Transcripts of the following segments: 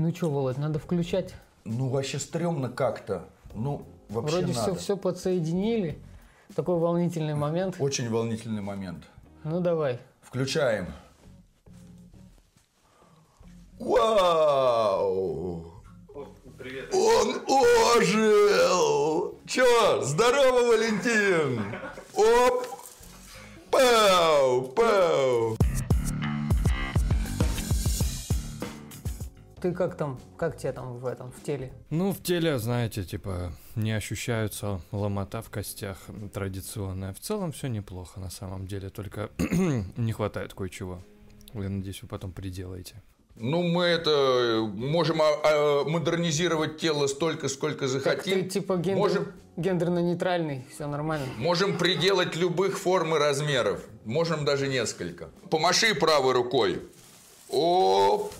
Ну что, Володь, надо включать. Ну, вообще стрёмно как-то. Ну, вообще Вроде надо. все, все подсоединили. Такой волнительный момент. Очень волнительный момент. Ну давай. Включаем. Как там, как тебе там в этом, в теле? Ну, в теле, знаете, типа, не ощущаются ломота в костях традиционная. В целом все неплохо на самом деле, только не хватает кое-чего. Я надеюсь, вы потом приделаете. Ну, мы это можем а, а, модернизировать тело столько, сколько Ты захотим. типа гендер- Можем, гендерно-нейтральный, все нормально. можем приделать любых форм и размеров. Можем даже несколько. Помаши правой рукой. Оп!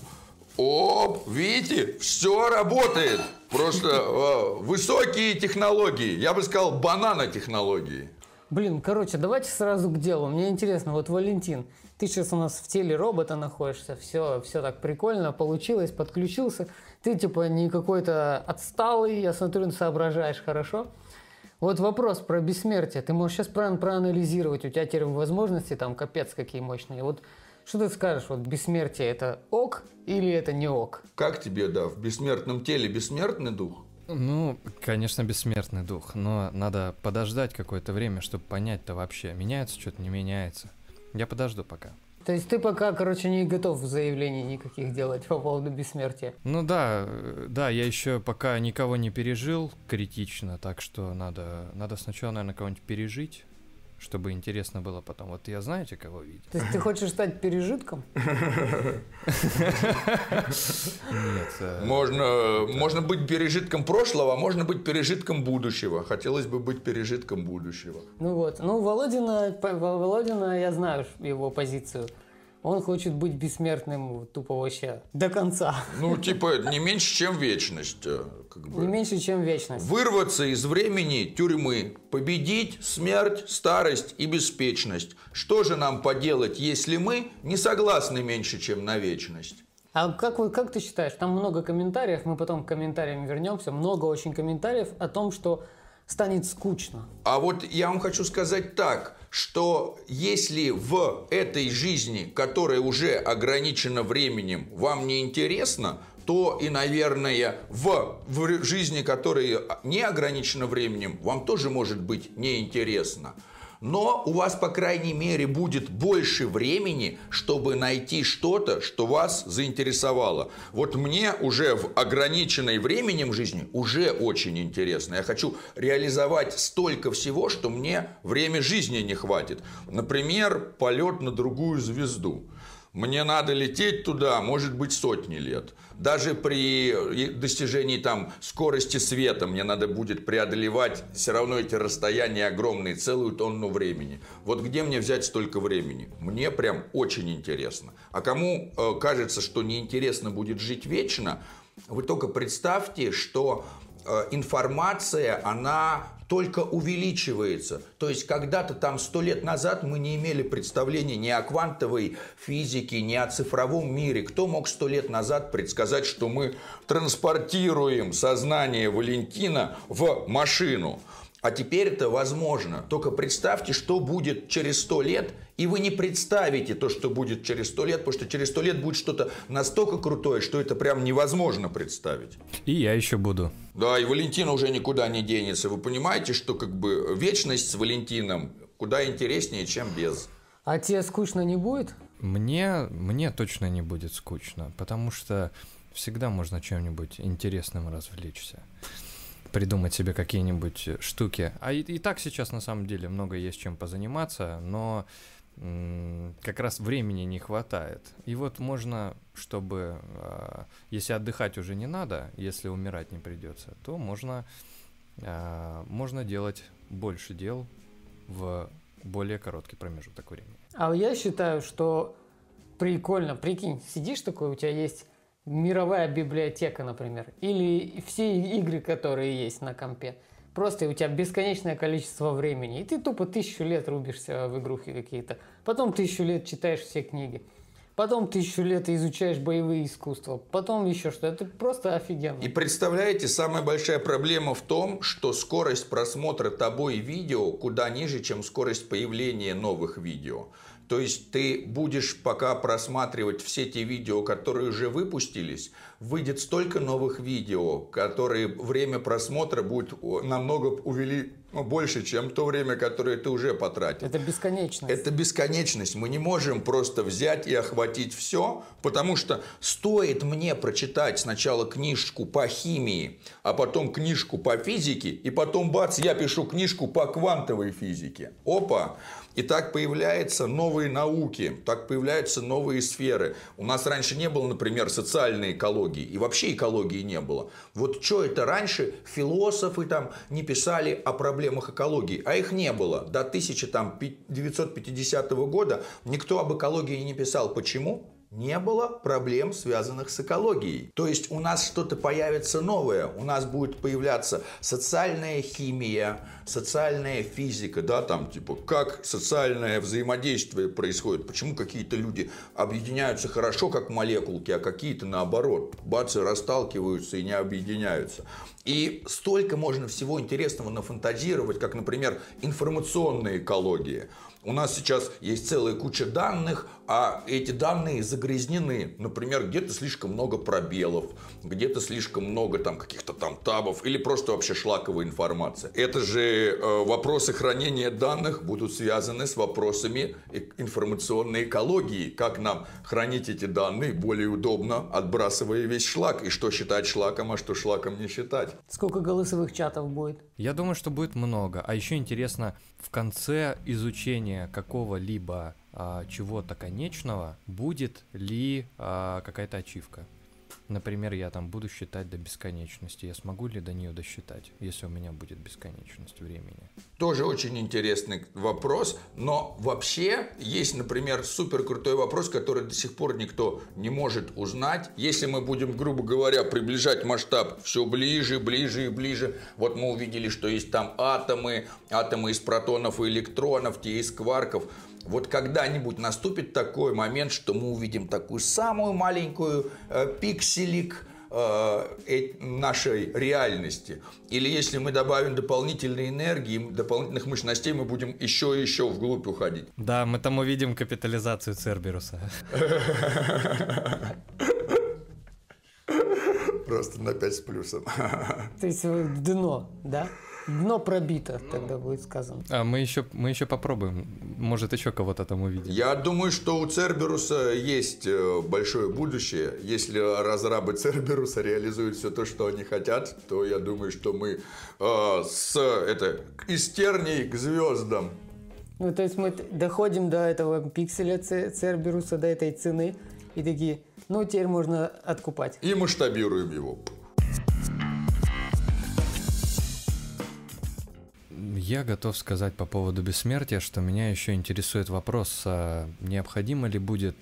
Оп! Видите? Все работает. Просто э, высокие технологии. Я бы сказал, банана-технологии. Блин, короче, давайте сразу к делу. Мне интересно, вот Валентин, ты сейчас у нас в теле робота находишься, все, все так прикольно получилось, подключился. Ты типа не какой-то отсталый, я смотрю, соображаешь хорошо. Вот вопрос про бессмертие. Ты можешь сейчас правильно проанализировать, у тебя теперь возможности там капец какие мощные. Вот что ты скажешь, вот бессмертие это ок или это не ок? Как тебе, да, в бессмертном теле бессмертный дух? Ну, конечно, бессмертный дух, но надо подождать какое-то время, чтобы понять-то вообще, меняется что-то, не меняется. Я подожду пока. То есть ты пока, короче, не готов заявлений никаких делать по поводу бессмертия. Ну да, э, да, я еще пока никого не пережил критично, так что надо, надо сначала, наверное, кого-нибудь пережить, чтобы интересно было потом. Вот я знаете, кого видел? То есть ты хочешь стать пережитком? Нет. э, Можно, можно быть пережитком прошлого, а можно быть пережитком будущего. Хотелось бы быть пережитком будущего. Ну вот. Ну, Володина, Володина, я знаю его позицию. Он хочет быть бессмертным тупо вообще до конца. Ну, типа, не меньше, чем вечность. э, Как бы. Не меньше, чем вечность. Вырваться из времени тюрьмы, победить смерть, старость и беспечность. Что же нам поделать, если мы не согласны меньше, чем на вечность? А как, вы, как ты считаешь, там много комментариев, мы потом к комментариям вернемся, много очень комментариев о том, что станет скучно. А вот я вам хочу сказать так, что если в этой жизни, которая уже ограничена временем, вам не интересно, то и, наверное, в, в жизни, которая не ограничена временем, вам тоже может быть неинтересно. Но у вас, по крайней мере, будет больше времени, чтобы найти что-то, что вас заинтересовало. Вот мне уже в ограниченной временем жизни уже очень интересно. Я хочу реализовать столько всего, что мне время жизни не хватит. Например, полет на другую звезду. Мне надо лететь туда, может быть, сотни лет. Даже при достижении там скорости света мне надо будет преодолевать все равно эти расстояния огромные, целую тонну времени. Вот где мне взять столько времени? Мне прям очень интересно. А кому э, кажется, что неинтересно будет жить вечно, вы только представьте, что э, информация, она только увеличивается. То есть когда-то там сто лет назад мы не имели представления ни о квантовой физике, ни о цифровом мире. Кто мог сто лет назад предсказать, что мы транспортируем сознание Валентина в машину? А теперь это возможно. Только представьте, что будет через сто лет, и вы не представите то, что будет через сто лет, потому что через сто лет будет что-то настолько крутое, что это прям невозможно представить. И я еще буду. Да, и Валентин уже никуда не денется. Вы понимаете, что как бы вечность с Валентином куда интереснее, чем без. А тебе скучно не будет? Мне, мне точно не будет скучно, потому что всегда можно чем-нибудь интересным развлечься. Придумать себе какие-нибудь штуки. А и, и так сейчас на самом деле много есть чем позаниматься, но как раз времени не хватает. И вот можно, чтобы, а, если отдыхать уже не надо, если умирать не придется, то можно, а, можно делать больше дел в более короткий промежуток времени. А я считаю, что прикольно, прикинь, сидишь такой, у тебя есть мировая библиотека, например, или все игры, которые есть на компе. Просто у тебя бесконечное количество времени, и ты тупо тысячу лет рубишься в игрухи какие-то. Потом тысячу лет читаешь все книги. Потом тысячу лет изучаешь боевые искусства. Потом еще что. Это просто офигенно. И представляете, самая большая проблема в том, что скорость просмотра тобой видео куда ниже, чем скорость появления новых видео. То есть ты будешь пока просматривать все те видео, которые уже выпустились, выйдет столько новых видео, которые время просмотра будет намного увели ну, больше, чем то время, которое ты уже потратил. Это бесконечность. Это бесконечность. Мы не можем просто взять и охватить все, потому что стоит мне прочитать сначала книжку по химии, а потом книжку по физике, и потом бац, я пишу книжку по квантовой физике. Опа! И так появляются новые науки, так появляются новые сферы. У нас раньше не было, например, социальной экологии, и вообще экологии не было. Вот что это раньше философы там не писали о проблемах экологии, а их не было. До 1950 года никто об экологии не писал. Почему? Не было проблем, связанных с экологией. То есть у нас что-то появится новое, у нас будет появляться социальная химия, социальная физика, да, там типа как социальное взаимодействие происходит, почему какие-то люди объединяются хорошо, как молекулки, а какие-то наоборот, бац, расталкиваются и не объединяются. И столько можно всего интересного нафантазировать, как, например, информационная экология. У нас сейчас есть целая куча данных, а эти данные загрязнены. Например, где-то слишком много пробелов, где-то слишком много там каких-то там табов или просто вообще шлаковая информация. Это же э, вопросы хранения данных будут связаны с вопросами информационной экологии. Как нам хранить эти данные более удобно, отбрасывая весь шлак. И что считать шлаком, а что шлаком не считать. Сколько голосовых чатов будет? Я думаю, что будет много. А еще интересно, в конце изучения какого-либо а, чего-то конечного будет ли а, какая-то ачивка. Например, я там буду считать до бесконечности. Я смогу ли до нее досчитать, если у меня будет бесконечность времени? Тоже очень интересный вопрос. Но вообще есть, например, супер крутой вопрос, который до сих пор никто не может узнать. Если мы будем, грубо говоря, приближать масштаб все ближе, ближе и ближе. Вот мы увидели, что есть там атомы, атомы из протонов и электронов, те из кварков. Вот когда-нибудь наступит такой момент, что мы увидим такую самую маленькую э, пикселик э, нашей реальности. Или если мы добавим дополнительной энергии, дополнительных мощностей, мы будем еще и еще вглубь уходить. Да, мы там увидим капитализацию Церберуса. Просто на 5 с плюсом. То есть дно, да? Дно пробито, тогда будет сказано. А мы еще, мы еще попробуем. Может, еще кого-то там увидим. Я думаю, что у Церберуса есть э, большое будущее. Если разрабы Церберуса реализуют все то, что они хотят, то я думаю, что мы э, с это, из терней к звездам. Ну, то есть мы доходим до этого пикселя Церберуса, до этой цены, и такие, ну, теперь можно откупать. И масштабируем его. Я готов сказать по поводу бессмертия, что меня еще интересует вопрос, а необходимо ли будет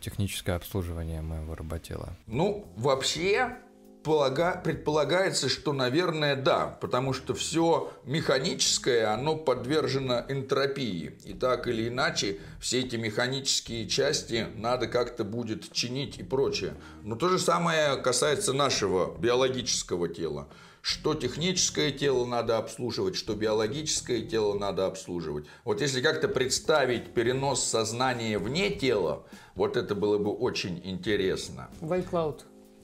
техническое обслуживание моего работела? Ну, вообще, предполагается, что, наверное, да, потому что все механическое, оно подвержено энтропии. И так или иначе, все эти механические части надо как-то будет чинить и прочее. Но то же самое касается нашего биологического тела что техническое тело надо обслуживать, что биологическое тело надо обслуживать. Вот если как-то представить перенос сознания вне тела, вот это было бы очень интересно. В iCloud.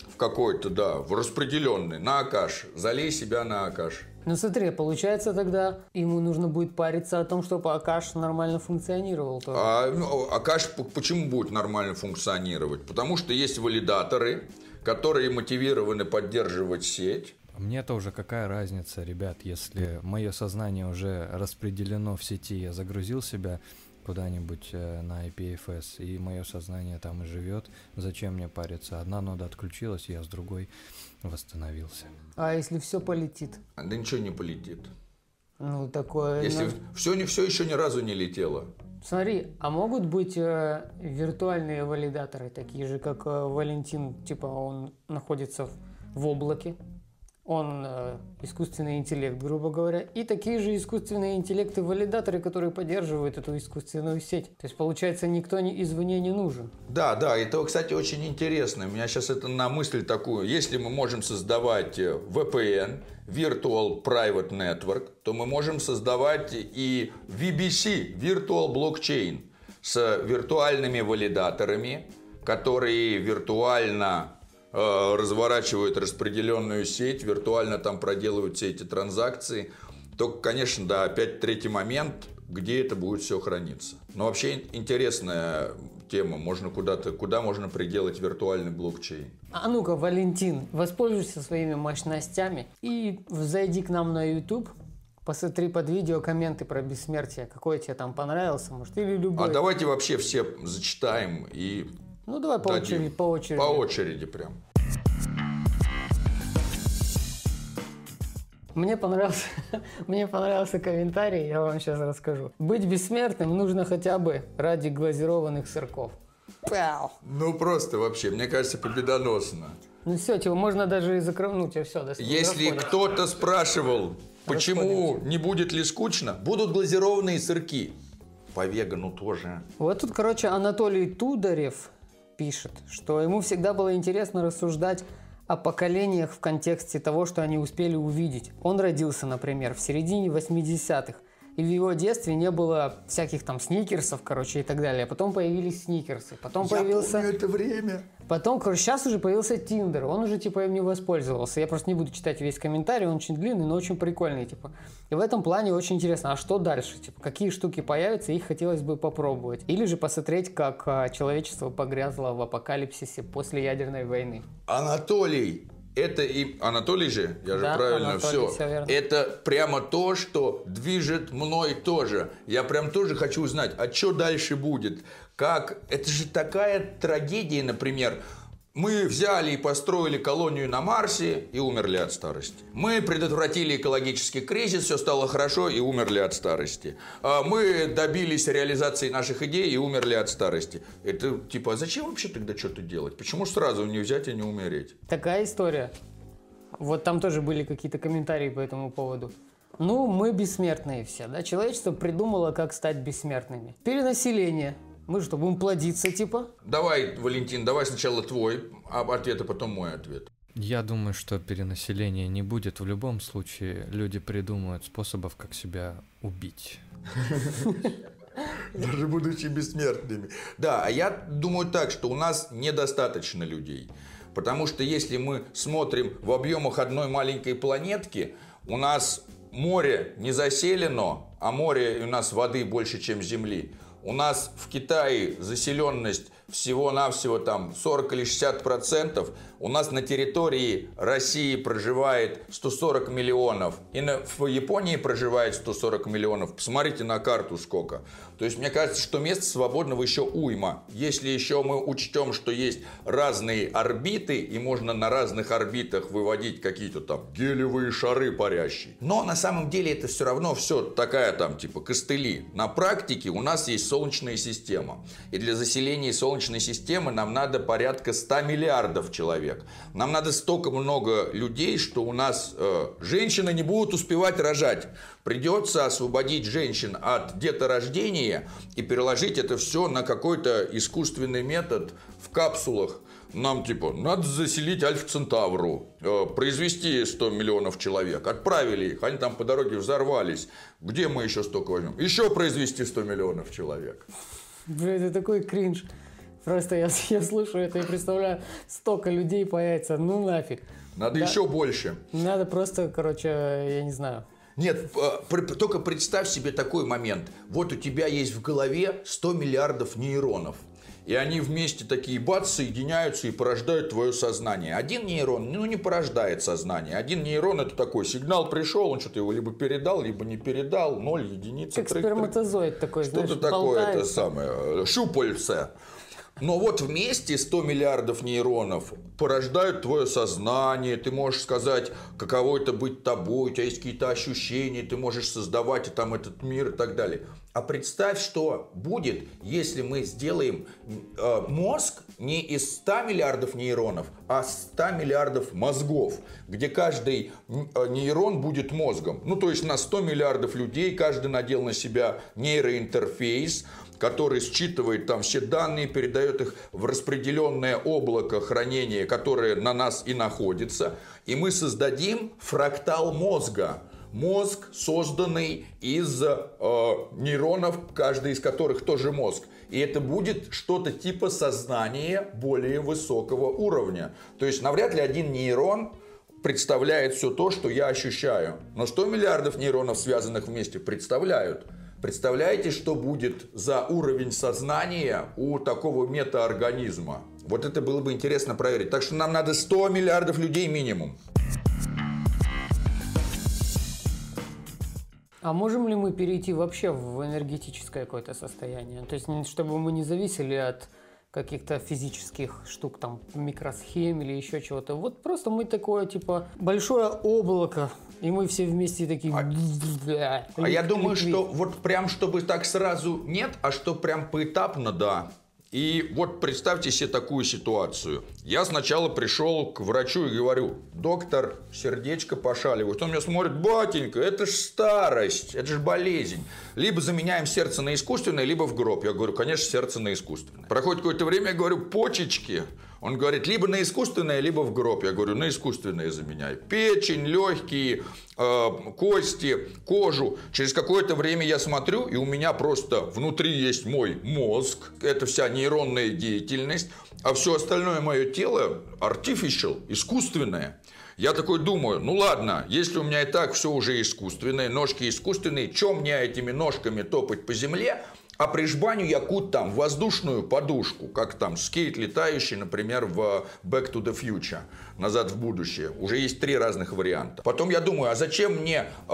В какой-то, да, в распределенный, на Акаш. Залей себя на Акаш. Ну смотри, получается тогда ему нужно будет париться о том, чтобы Акаш нормально функционировал. Тоже. А, ну, Акаш почему будет нормально функционировать? Потому что есть валидаторы, которые мотивированы поддерживать сеть. Мне тоже какая разница, ребят, если мое сознание уже распределено в сети, я загрузил себя куда-нибудь э, на IPFS, и мое сознание там и живет, зачем мне париться? Одна нода отключилась, я с другой восстановился. А если все полетит? Да ничего не полетит. Ну, такое... Если ну, все, не, все еще ни разу не летело. Смотри, а могут быть э, виртуальные валидаторы, такие же, как э, Валентин, типа он находится в, в облаке, он э, искусственный интеллект, грубо говоря, и такие же искусственные интеллекты-валидаторы, которые поддерживают эту искусственную сеть. То есть, получается, никто не, извне не нужен. Да, да, это, кстати, очень интересно. У меня сейчас это на мысль такую. Если мы можем создавать э, VPN, Virtual Private Network, то мы можем создавать и VBC, Virtual Blockchain, с виртуальными валидаторами, которые виртуально разворачивают распределенную сеть, виртуально там проделывают все эти транзакции. Только, конечно, да, опять третий момент, где это будет все храниться. Но вообще интересная тема, можно куда-то, куда можно приделать виртуальный блокчейн. А ну-ка, Валентин, воспользуйся своими мощностями и зайди к нам на YouTube, посмотри под видео комменты про бессмертие, какой тебе там понравился, может, или любой. А давайте вообще все зачитаем и Ну, давай по дадим. очереди, по очереди. По очереди прям. Мне понравился, мне понравился комментарий, я вам сейчас расскажу. Быть бессмертным нужно хотя бы ради глазированных сырков. Пяу. Ну просто вообще, мне кажется, победоносно. Ну все, типа, можно даже и закрывнуть, и все. Если кто-то спрашивал, почему не будет ли скучно, будут глазированные сырки. По вегану тоже. Вот тут, короче, Анатолий Тударев пишет, что ему всегда было интересно рассуждать о поколениях в контексте того, что они успели увидеть. Он родился, например, в середине 80-х, и в его детстве не было всяких там сникерсов, короче, и так далее. Потом появились сникерсы, потом появился... это время. Потом, короче, сейчас уже появился Тиндер, он уже, типа, им не воспользовался. Я просто не буду читать весь комментарий, он очень длинный, но очень прикольный, типа. И в этом плане очень интересно, а что дальше? Типа, какие штуки появятся, их хотелось бы попробовать. Или же посмотреть, как а, человечество погрязло в апокалипсисе после ядерной войны. Анатолий, это и Анатолий же, я же Да, правильно Анатолий, все. всё верно. Это прямо то, что движет мной тоже. Я прям тоже хочу узнать, а что дальше будет? Как? Это же такая трагедия, например. Мы взяли и построили колонию на Марсе и умерли от старости. Мы предотвратили экологический кризис, все стало хорошо и умерли от старости. А Мы добились реализации наших идей и умерли от старости. Это типа, а зачем вообще тогда что-то делать? Почему сразу не взять и не умереть? Такая история. Вот там тоже были какие-то комментарии по этому поводу. Ну, мы бессмертные все, да? Человечество придумало, как стать бессмертными. Перенаселение. Мы что, будем плодиться, типа? Давай, Валентин, давай сначала твой а ответ, а потом мой ответ. Я думаю, что перенаселения не будет. В любом случае, люди придумают способов, как себя убить. Даже будучи бессмертными. Да, а я думаю так, что у нас недостаточно людей. Потому что если мы смотрим в объемах одной маленькой планетки, у нас море не заселено, а море у нас воды больше, чем земли. У нас в Китае заселенность всего-навсего там 40 или 60 процентов. У нас на территории России проживает 140 миллионов. И на, в Японии проживает 140 миллионов. Посмотрите на карту сколько. То есть мне кажется, что места свободного еще уйма. Если еще мы учтем, что есть разные орбиты, и можно на разных орбитах выводить какие-то там гелевые шары парящие. Но на самом деле это все равно все такая там типа костыли. На практике у нас есть солнечная система. И для заселения солнечной системы нам надо порядка 100 миллиардов человек. Нам надо столько много людей, что у нас э, женщины не будут успевать рожать. Придется освободить женщин от деторождения и переложить это все на какой-то искусственный метод в капсулах. Нам типа, надо заселить Альфа Центавру, э, произвести 100 миллионов человек. Отправили их, они там по дороге взорвались. Где мы еще столько возьмем? Еще произвести 100 миллионов человек. Блин, это такой кринж. Просто я, я слушаю это и представляю, столько людей появится, ну нафиг. Надо Да. еще больше. Надо просто, короче, я не знаю. Нет, э, только представь себе такой момент. Вот у тебя есть в голове 100 миллиардов нейронов. И они вместе такие бац, соединяются и порождают твое сознание. Один нейрон, ну, не порождает сознание. Один нейрон это такой, сигнал пришел, он что-то его либо передал, либо не передал, ноль, единица. Как трек. сперматозоид такой, Что-то такое, это самое, щупальце. Но вот вместе 100 миллиардов нейронов порождают твое сознание, ты можешь сказать, каково это быть тобой, у тебя есть какие-то ощущения, ты можешь создавать там этот мир и так далее. А представь, что будет, если мы сделаем э, мозг не из 100 миллиардов нейронов, а 100 миллиардов мозгов, где каждый э, нейрон будет мозгом. Ну, то есть на 100 миллиардов людей каждый надел на себя нейроинтерфейс, который считывает там все данные, передает их в распределенное облако хранения, которое на нас и находится, и мы создадим фрактал мозга. Мозг, созданный из э, нейронов, каждый из которых тоже мозг. И это будет что-то типа сознания более высокого уровня. То есть навряд ли один нейрон представляет все то, что я ощущаю. Но 100 миллиардов нейронов, связанных вместе, представляют. Представляете, что будет за уровень сознания у такого метаорганизма? Вот это было бы интересно проверить. Так что нам надо 100 миллиардов людей минимум. А можем ли мы перейти вообще в энергетическое какое-то состояние? То есть, чтобы мы не зависели от каких-то физических штук, там, микросхем или еще чего-то. Вот просто мы такое, типа, большое облако, и мы все вместе такие... А, а я думаю, что вот прям, чтобы так сразу нет, а что прям поэтапно, да. И вот представьте себе такую ситуацию. Я сначала пришел к врачу и говорю, доктор, сердечко пошаливает. Он меня смотрит, батенька, это ж старость, это же болезнь. Либо заменяем сердце на искусственное, либо в гроб. Я говорю, конечно, сердце на искусственное. Проходит какое-то время, я говорю, почечки. Он говорит, либо на искусственное, либо в гроб. Я говорю, на искусственное заменяй. Печень, легкие, э, кости, кожу. Через какое-то время я смотрю, и у меня просто внутри есть мой мозг. Это вся нейронная деятельность. А все остальное мое тело artificial, искусственное. Я такой думаю, ну ладно, если у меня и так все уже искусственное, ножки искусственные, чем мне этими ножками топать по земле? А прижбаню я кут там воздушную подушку, как там скейт летающий, например, в Back to the Future, назад в будущее. Уже есть три разных варианта. Потом я думаю, а зачем мне э,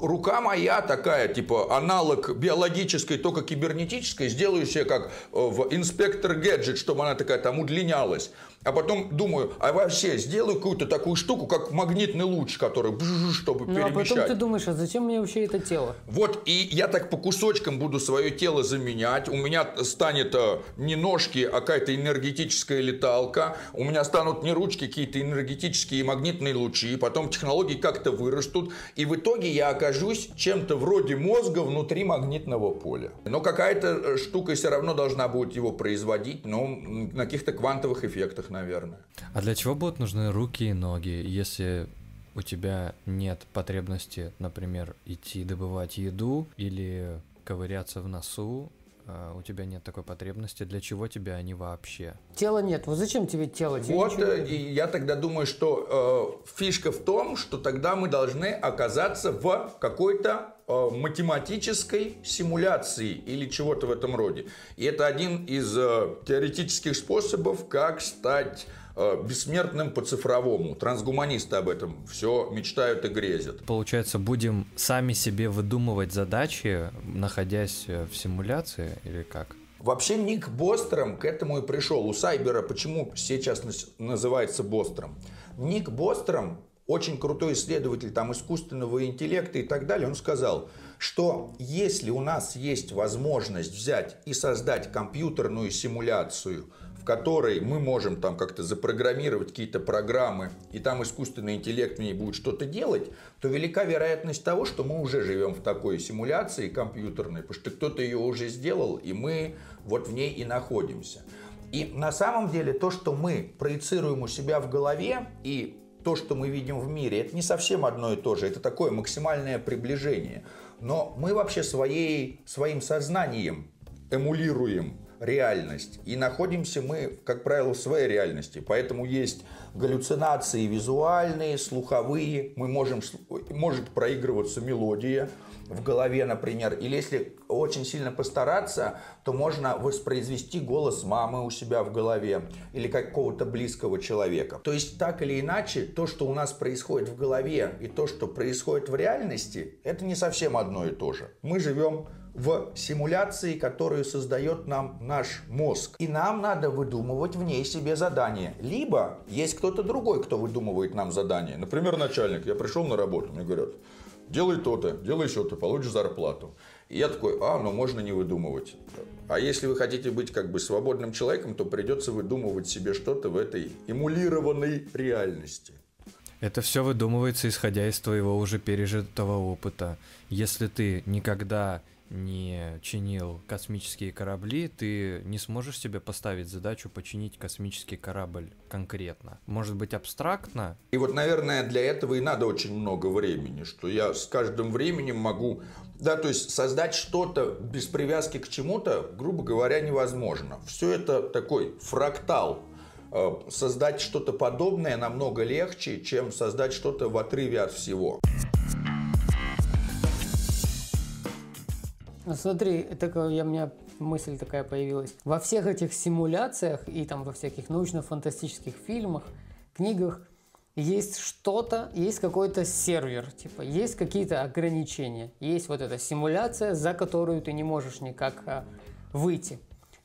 рука моя такая, типа аналог биологической, только кибернетической, сделаю себе как э, в инспектор гаджет, чтобы она такая там удлинялась. А потом думаю, а вообще сделаю какую-то такую штуку, как магнитный луч, который чтобы ну, перемещать. а потом ты думаешь, а зачем мне вообще это тело? Вот, и я так по кусочкам буду свое тело заменять. У меня станет э, не ножки, а какая-то энергетическая леталка. У меня станут не ручки, какие-то энергетические магнитные лучи. Потом технологии как-то вырастут. И в итоге я окажусь чем-то вроде мозга внутри магнитного поля. Но какая-то э, штука все равно должна будет его производить, но на каких-то квантовых эффектах наверное. А для чего будут нужны руки и ноги, если у тебя нет потребности, например, идти добывать еду или ковыряться в носу, у тебя нет такой потребности, для чего тебе они вообще? Тела нет. Вот зачем тебе тело? Тебе вот, э, и я тогда думаю, что э, фишка в том, что тогда мы должны оказаться в какой-то э, математической симуляции или чего-то в этом роде. И это один из э, теоретических способов, как стать Э, бессмертным по цифровому. Трансгуманисты об этом все мечтают и грезят. Получается, будем сами себе выдумывать задачи, находясь э, в симуляции или как? Вообще Ник Бостром к этому и пришел. У Сайбера почему сейчас называется Бостром? Ник Бостром очень крутой исследователь там искусственного интеллекта и так далее, он сказал, что если у нас есть возможность взять и создать компьютерную симуляцию – в которой мы можем там как-то запрограммировать какие-то программы, и там искусственный интеллект в ней будет что-то делать, то велика вероятность того, что мы уже живем в такой симуляции компьютерной, потому что кто-то ее уже сделал, и мы вот в ней и находимся. И на самом деле то, что мы проецируем у себя в голове, и то, что мы видим в мире, это не совсем одно и то же, это такое максимальное приближение. Но мы вообще своей, своим сознанием эмулируем реальность. И находимся мы, как правило, в своей реальности. Поэтому есть галлюцинации визуальные, слуховые. Мы можем, может проигрываться мелодия в голове, например. Или если очень сильно постараться, то можно воспроизвести голос мамы у себя в голове или какого-то близкого человека. То есть так или иначе, то, что у нас происходит в голове и то, что происходит в реальности, это не совсем одно и то же. Мы живем в симуляции, которую создает нам наш мозг. И нам надо выдумывать в ней себе задание. Либо есть кто-то другой, кто выдумывает нам задание. Например, начальник. Я пришел на работу, мне говорят, делай то-то, делай что-то, получишь зарплату. И я такой, а, ну можно не выдумывать. А если вы хотите быть как бы свободным человеком, то придется выдумывать себе что-то в этой эмулированной реальности. Это все выдумывается, исходя из твоего уже пережитого опыта. Если ты никогда не чинил космические корабли, ты не сможешь себе поставить задачу починить космический корабль конкретно. Может быть абстрактно. И вот, наверное, для этого и надо очень много времени, что я с каждым временем могу, да, то есть создать что-то без привязки к чему-то, грубо говоря, невозможно. Все это такой фрактал. Э, создать что-то подобное намного легче, чем создать что-то в отрыве от всего. Смотри, это я, у меня мысль такая появилась. Во всех этих симуляциях и там во всяких научно-фантастических фильмах, книгах есть что-то, есть какой-то сервер, типа есть какие-то ограничения, есть вот эта симуляция, за которую ты не можешь никак а, выйти.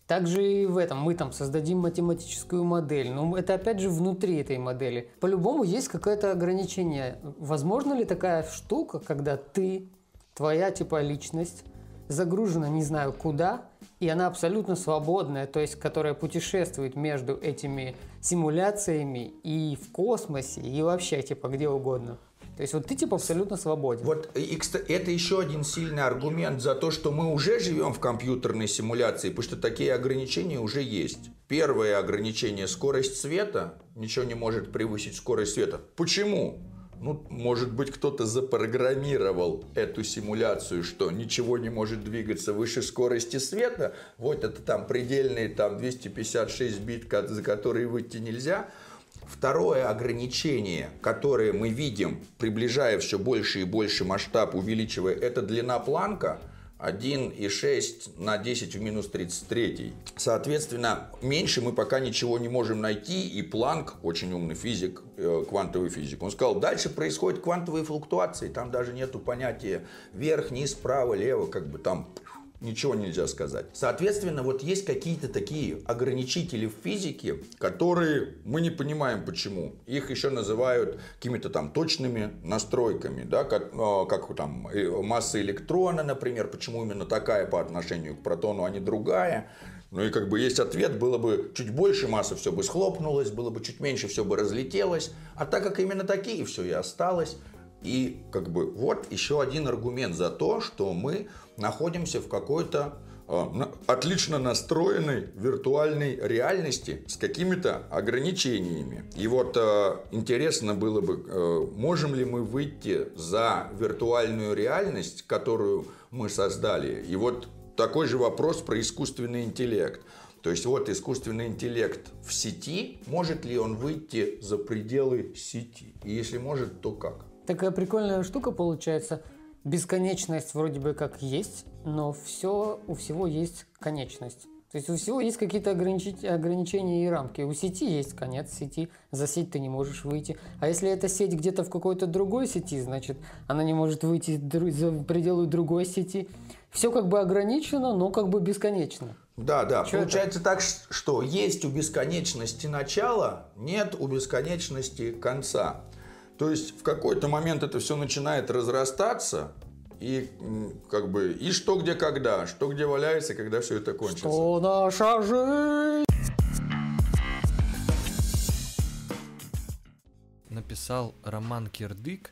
Также и в этом мы там создадим математическую модель. Но ну, это опять же внутри этой модели. По-любому есть какое-то ограничение. Возможно ли такая штука, когда ты, твоя типа личность, загружена не знаю куда, и она абсолютно свободная, то есть которая путешествует между этими симуляциями и в космосе, и вообще типа где угодно. То есть вот ты типа абсолютно свободен. Вот и, это еще один сильный аргумент за то, что мы уже живем в компьютерной симуляции, потому что такие ограничения уже есть. Первое ограничение – скорость света. Ничего не может превысить скорость света. Почему? Ну, может быть, кто-то запрограммировал эту симуляцию, что ничего не может двигаться выше скорости света. Вот это там предельные там 256 бит, за которые выйти нельзя. Второе ограничение, которое мы видим, приближая все больше и больше масштаб, увеличивая, это длина планка – 1,6 на 10 в минус 33. Соответственно, меньше мы пока ничего не можем найти, и Планк, очень умный физик, э, квантовый физик, он сказал, дальше происходят квантовые флуктуации, там даже нету понятия вверх, низ, право, лево, как бы там ничего нельзя сказать. Соответственно, вот есть какие-то такие ограничители в физике, которые мы не понимаем почему. Их еще называют какими-то там точными настройками, да, как, а, как там масса электрона, например, почему именно такая по отношению к протону, а не другая. Ну и как бы есть ответ, было бы чуть больше массы, все бы схлопнулось, было бы чуть меньше, все бы разлетелось. А так как именно такие, все и осталось. И как бы вот еще один аргумент за то, что мы находимся в какой-то э, отлично настроенной виртуальной реальности с какими-то ограничениями. И вот э, интересно было бы, э, можем ли мы выйти за виртуальную реальность, которую мы создали. И вот такой же вопрос про искусственный интеллект. То есть вот искусственный интеллект в сети, может ли он выйти за пределы сети? И если может, то как? Такая прикольная штука получается. Бесконечность вроде бы как есть, но все, у всего есть конечность. То есть у всего есть какие-то ограничения и рамки. У сети есть конец сети, за сеть ты не можешь выйти. А если эта сеть где-то в какой-то другой сети, значит, она не может выйти за пределы другой сети. Все как бы ограничено, но как бы бесконечно. Да, да. Что Получается это? так, что есть у бесконечности начало, нет у бесконечности конца. То есть в какой-то момент это все начинает разрастаться, и как бы и что где когда, что где валяется, когда все это кончится. Что наша жизнь? Написал Роман Кирдык,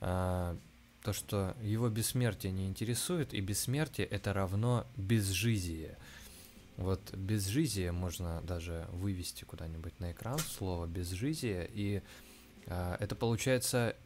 э, то, что его бессмертие не интересует, и бессмертие это равно безжизие. Вот безжизие можно даже вывести куда-нибудь на экран слово безжизие и это получается,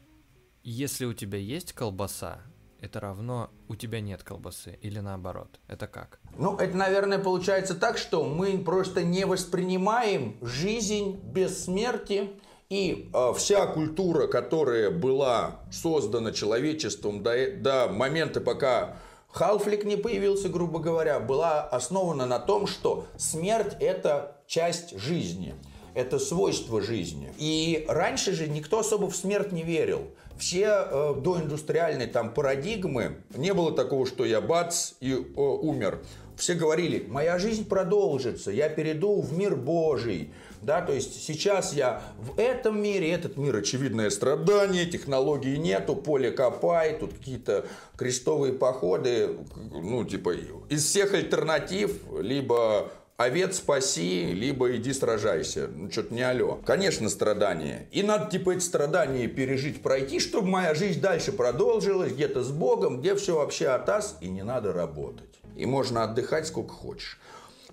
если у тебя есть колбаса, это равно у тебя нет колбасы или наоборот? Это как? Ну, это, наверное, получается так, что мы просто не воспринимаем жизнь без смерти. И э, вся культура, которая была создана человечеством до, до момента, пока Халфлик не появился, грубо говоря, была основана на том, что смерть – это часть жизни. Это свойство жизни. И раньше же никто особо в смерть не верил. Все э, доиндустриальные там парадигмы, не было такого, что я бац и э, умер. Все говорили, моя жизнь продолжится, я перейду в мир Божий. Да, то есть сейчас я в этом мире, этот мир очевидное страдание, технологий нету, поле копай, тут какие-то крестовые походы, ну типа из всех альтернатив либо овец спаси, либо иди сражайся. Ну, что-то не алё. Конечно, страдания. И надо, типа, эти страдания пережить, пройти, чтобы моя жизнь дальше продолжилась, где-то с Богом, где все вообще атас, и не надо работать. И можно отдыхать сколько хочешь.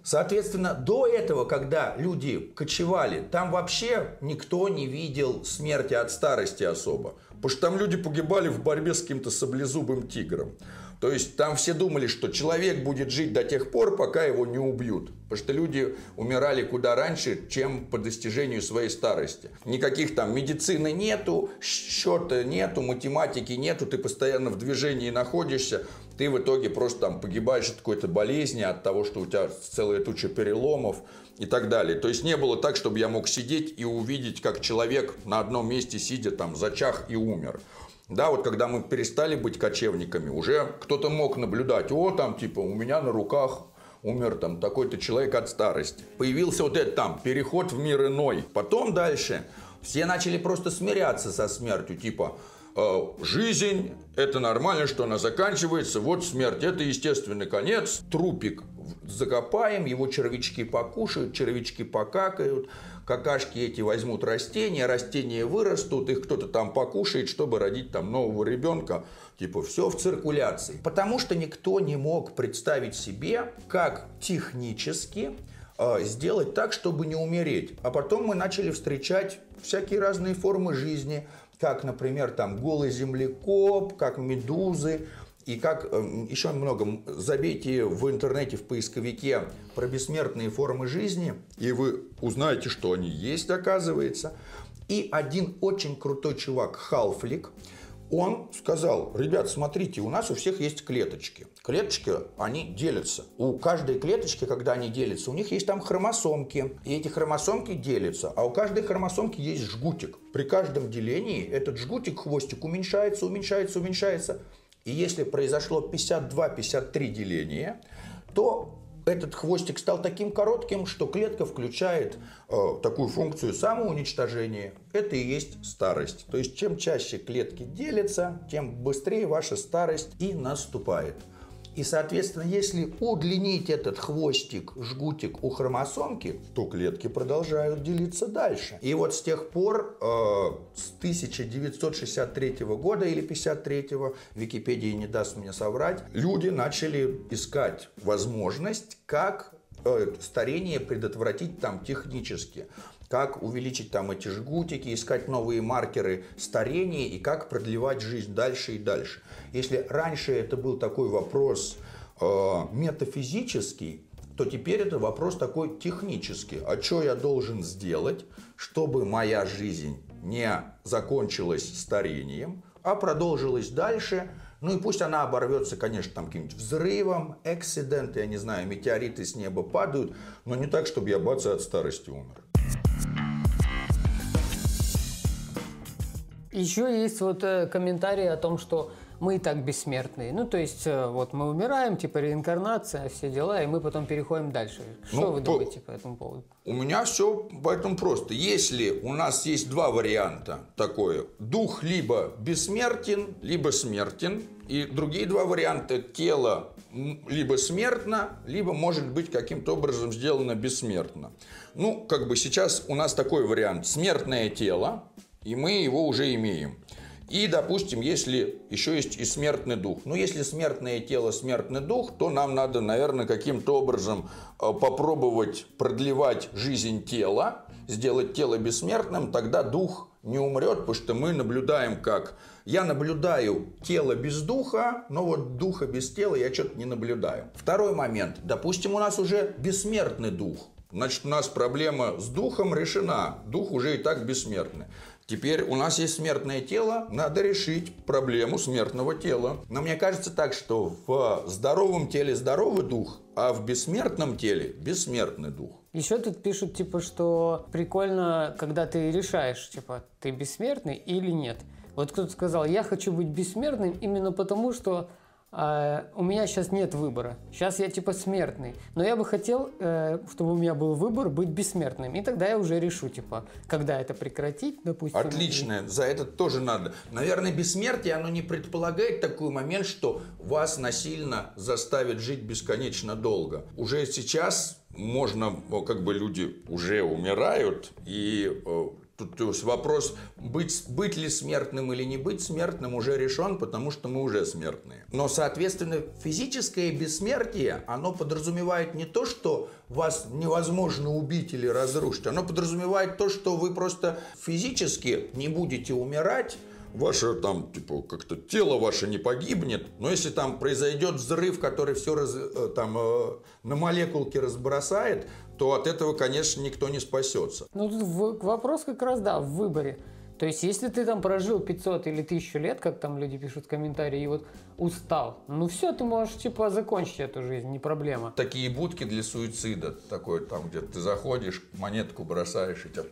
Соответственно, до этого, когда люди кочевали, там вообще никто не видел смерти от старости особо. Потому что там люди погибали в борьбе с каким-то саблезубым тигром. То есть там все думали, что человек будет жить до тех пор, пока его не убьют. Потому что люди умирали куда раньше, чем по достижению своей старости. Никаких там медицины нету, счета нету, математики нету, ты постоянно в движении находишься. Ты в итоге просто там погибаешь от какой-то болезни, от того, что у тебя целая туча переломов и так далее. То есть не было так, чтобы я мог сидеть и увидеть, как человек на одном месте сидя там зачах и умер. Да, вот когда мы перестали быть кочевниками, уже кто-то мог наблюдать, о, там, типа, у меня на руках умер там такой-то человек от старости. Появился вот этот там переход в мир иной. Потом дальше все начали просто смиряться со смертью, типа, э, жизнь, это нормально, что она заканчивается, вот смерть, это естественный конец, трупик закопаем, его червячки покушают, червячки покакают, какашки эти возьмут растения, растения вырастут, их кто-то там покушает, чтобы родить там нового ребенка. Типа все в циркуляции. Потому что никто не мог представить себе, как технически э, сделать так, чтобы не умереть. А потом мы начали встречать всякие разные формы жизни, как, например, там голый землекоп, как медузы, и как э, еще много, забейте в интернете, в поисковике про бессмертные формы жизни, и вы узнаете, что они есть, оказывается. И один очень крутой чувак, Халфлик, он сказал, ребят, смотрите, у нас у всех есть клеточки. Клеточки, они делятся. У каждой клеточки, когда они делятся, у них есть там хромосомки. И эти хромосомки делятся. А у каждой хромосомки есть жгутик. При каждом делении этот жгутик, хвостик уменьшается, уменьшается, уменьшается. И если произошло 52-53 деления, то этот хвостик стал таким коротким, что клетка включает э, такую функцию самоуничтожения. Это и есть старость. То есть чем чаще клетки делятся, тем быстрее ваша старость и наступает. И, соответственно, если удлинить этот хвостик, жгутик у хромосомки, то клетки продолжают делиться дальше. И вот с тех пор, э, с 1963 года или 53 Википедия не даст мне соврать, люди начали искать возможность, как э, старение предотвратить там технически как увеличить там эти жгутики, искать новые маркеры старения и как продлевать жизнь дальше и дальше. Если раньше это был такой вопрос э, метафизический, то теперь это вопрос такой технический. А что я должен сделать, чтобы моя жизнь не закончилась старением, а продолжилась дальше, ну и пусть она оборвется, конечно, там каким-нибудь взрывом, эксциденты, я не знаю, метеориты с неба падают, но не так, чтобы я бац от старости умер. Еще есть вот э, комментарии о том, что мы и так бессмертные. Ну, то есть, э, вот мы умираем, типа реинкарнация, все дела, и мы потом переходим дальше. Что ну, вы по... думаете по этому поводу? У меня все поэтому просто. Если у нас есть два варианта такое, дух либо бессмертен, либо смертен, и другие два варианта, тело либо смертно, либо может быть каким-то образом сделано бессмертно. Ну, как бы сейчас у нас такой вариант. Смертное тело, и мы его уже имеем. И, допустим, если еще есть и смертный дух. Ну, если смертное тело, смертный дух, то нам надо, наверное, каким-то образом э, попробовать продлевать жизнь тела, сделать тело бессмертным, тогда дух не умрет, потому что мы наблюдаем как... Я наблюдаю тело без духа, но вот духа без тела я что-то не наблюдаю. Второй момент. Допустим, у нас уже бессмертный дух. Значит, у нас проблема с духом решена. Дух уже и так бессмертный. Теперь у нас есть смертное тело, надо решить проблему смертного тела. Но мне кажется так, что в здоровом теле здоровый дух, а в бессмертном теле бессмертный дух. Еще тут пишут, типа, что прикольно, когда ты решаешь, типа, ты бессмертный или нет. Вот кто-то сказал, я хочу быть бессмертным именно потому, что э, у меня сейчас нет выбора. Сейчас я типа смертный. Но я бы хотел, э, чтобы у меня был выбор быть бессмертным. И тогда я уже решу, типа, когда это прекратить, допустим. Отлично, за это тоже надо. Наверное, бессмертие, оно не предполагает такой момент, что вас насильно заставят жить бесконечно долго. Уже сейчас можно, как бы люди уже умирают, и тут вопрос, быть, быть ли смертным или не быть смертным уже решен, потому что мы уже смертные. Но, соответственно, физическое бессмертие, оно подразумевает не то, что вас невозможно убить или разрушить, оно подразумевает то, что вы просто физически не будете умирать, ваше там, типа, как-то тело ваше не погибнет, но если там произойдет взрыв, который все раз, э, там э, на молекулки разбросает, то от этого, конечно, никто не спасется. Ну, тут вопрос как раз, да, в выборе. То есть, если ты там прожил 500 или 1000 лет, как там люди пишут в комментарии, и вот устал, ну все, ты можешь, типа, закончить эту жизнь, не проблема. Такие будки для суицида, такой там, где ты заходишь, монетку бросаешь, и тебя...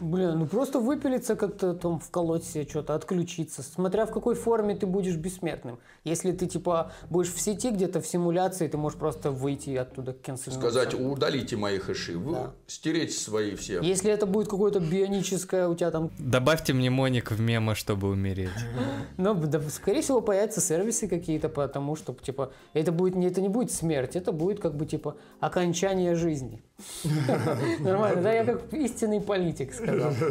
Блин, ну просто выпилиться как-то там, вколоть себе что-то, отключиться, смотря в какой форме ты будешь бессмертным. Если ты, типа, будешь в сети где-то, в симуляции, ты можешь просто выйти оттуда, канцелировать. Сказать, удалите мои хэши, вы да. стереть свои все. Если это будет какое-то бионическое у тебя там... Добавь Добавьте мне Моник в мема, чтобы умереть. Ну, да, скорее всего, появятся сервисы какие-то, потому что, типа, это, будет, не, это не будет смерть, это будет, как бы, типа, окончание жизни. Нормально, да, я как истинный политик сказал.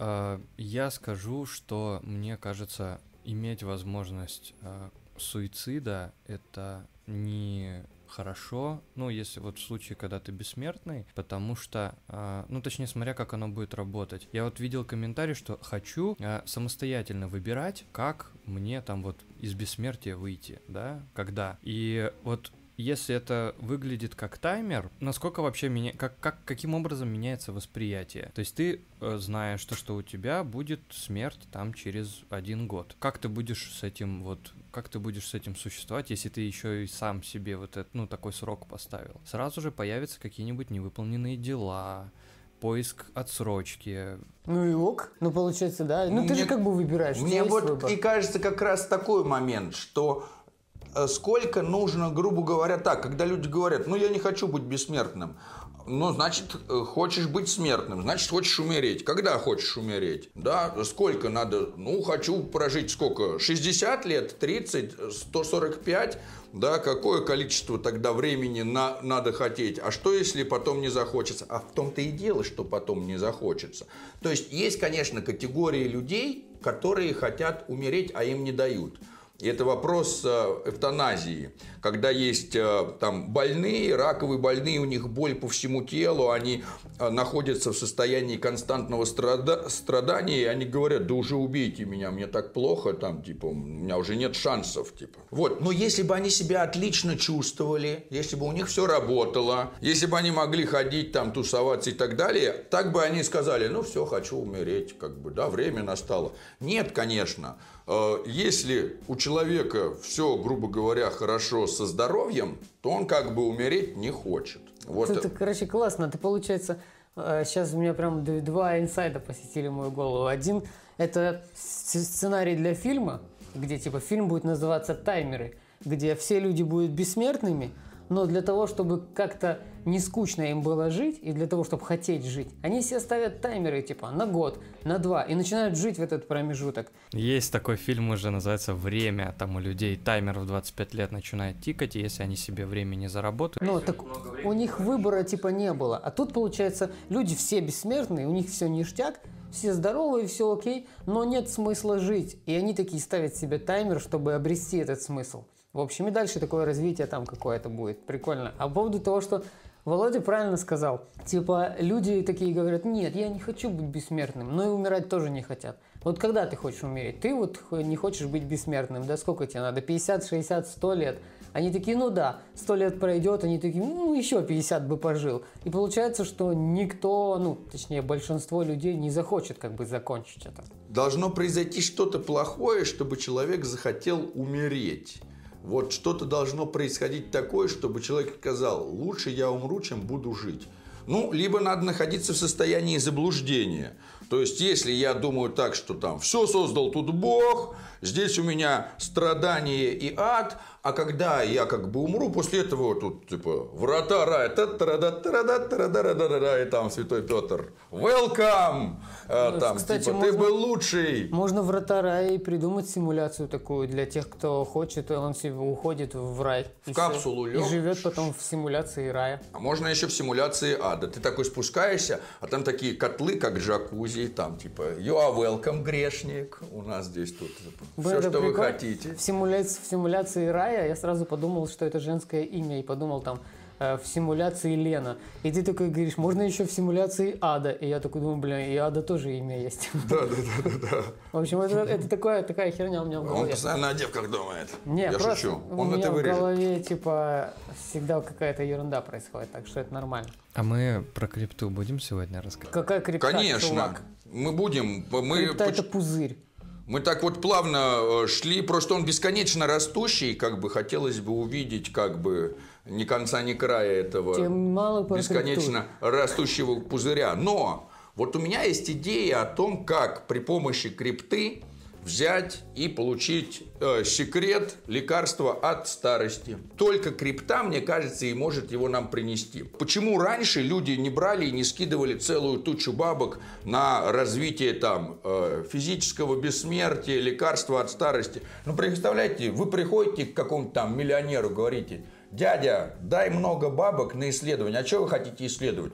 А, я скажу, что мне кажется, иметь возможность а, суицида это не хорошо, ну, если вот в случае, когда ты бессмертный, потому что, э, ну, точнее, смотря как оно будет работать. Я вот видел комментарий, что хочу э, самостоятельно выбирать, как мне там вот из бессмертия выйти, да, когда. И вот если это выглядит как таймер, насколько вообще меня, как, как, каким образом меняется восприятие? То есть ты э, знаешь, что, что у тебя будет смерть там через один год. Как ты будешь с этим вот, как ты будешь с этим существовать, если ты еще и сам себе вот этот, ну, такой срок поставил? Сразу же появятся какие-нибудь невыполненные дела, поиск отсрочки. Ну и ок. Ну, получается, да. Ну, ну ты мне, же как бы выбираешь. Мне вот выбор. и кажется как раз такой момент, что Э, сколько нужно, грубо говоря, так, когда люди говорят, ну я не хочу быть бессмертным, ну, значит, э, хочешь быть смертным, значит, хочешь умереть. Когда хочешь умереть? Да, сколько надо? Ну, хочу прожить сколько? 60 лет, 30, 145? Да, какое количество тогда времени на, надо хотеть? А что, если потом не захочется? А в том-то и дело, что потом не захочется. То есть, есть, конечно, категории людей, которые хотят умереть, а им не дают. Это вопрос э, эвтаназии. Когда есть э, там больные, раковые больные, у них боль по всему телу, они э, находятся в состоянии константного страда страдания, и они говорят, да уже убейте меня, мне так плохо, там, типа, у меня уже нет шансов, типа. Вот, но если бы они себя отлично чувствовали, если бы у них все работало, если бы они могли ходить там, тусоваться и так далее, так бы они сказали, ну все, хочу умереть, как бы, да, время настало. Нет, конечно. Э, если у человека все, грубо говоря, хорошо со здоровьем, то он как бы умереть не хочет. Вот. Это, короче, классно. Ты, получается, сейчас э, у меня прям два инсайда посетили мою голову. Один – это сценарий для фильма, где типа фильм будет называться «Таймеры», где все люди будут бессмертными – но для того, чтобы как-то не скучно им было жить, и для того, чтобы хотеть жить, они себе ставят таймеры типа на год, на два, и начинают жить в этот промежуток. Есть такой фильм уже, называется «Время», там у людей таймер в 25 лет начинает тикать, и если они себе время не заработают... Ну, так у них выбора типа не было. А тут, получается, люди все бессмертные, у них все ништяк, все здоровые, все окей, но нет смысла жить. И они такие ставят себе таймер, чтобы обрести этот смысл. В общем, и дальше такое развитие там какое-то будет. Прикольно. А по поводу того, что Володя правильно сказал. Типа, люди такие говорят, нет, я не хочу быть бессмертным, но и умирать тоже не хотят. Вот когда ты хочешь умереть? Ты вот не хочешь быть бессмертным, да сколько тебе надо? 50, 60, 100 лет? Они такие, ну да, 100 лет пройдет, они такие, ну еще 50 бы пожил. И получается, что никто, ну, точнее, большинство людей не захочет как бы закончить это. Должно произойти что-то плохое, чтобы человек захотел умереть. Вот что-то должно происходить такое, чтобы человек сказал, лучше я умру, чем буду жить. Ну, либо надо находиться в состоянии заблуждения. То есть, если я думаю так, что там все создал тут Бог, здесь у меня страдание и ад, а когда я как бы умру, после этого тут типа врата рая, и там Святой Петр, welcome, а, там Кстати, типа ты можно- был лучший. Можно в рая и придумать симуляцию такую для тех, кто хочет, и он себе уходит в рай. И В всё. капсулу И лёг. живет потом в симуляции рая. А можно еще в симуляции ада. Ты такой спускаешься, а там такие котлы, как джакузи, там типа you are welcome, грешник. У нас здесь тут Блин, все, это что вы прикольно. хотите. В симуляции, в симуляции рая я сразу подумал, что это женское имя, и подумал там э, в симуляции Лена. И ты такой говоришь, можно еще в симуляции ада. И я такой думаю, блин, и ада тоже имя есть. Да, да, да, да, да. В общем, это, это такая, такая херня у меня в Он голове. постоянно о девках думает. Не, Я просто шучу. у Он меня это в вырежет. голове, типа, всегда какая-то ерунда происходит, так что это нормально. А мы про крипту будем сегодня рассказывать? Какая крипта, Конечно. чувак? Мы будем. Мы, Крипта это пузырь. Мы так вот плавно э, шли, просто он бесконечно растущий, как бы хотелось бы увидеть, как бы ни конца, ни края этого бесконечно растущего пузыря. Но вот у меня есть идея о том, как при помощи крипты взять и получить э, секрет лекарства от старости. Только крипта, мне кажется, и может его нам принести. Почему раньше люди не брали и не скидывали целую тучу бабок на развитие там э, физического бессмертия, лекарства от старости? Ну, представляете, вы приходите к какому-то там миллионеру, говорите, дядя, дай много бабок на исследование. А что вы хотите исследовать?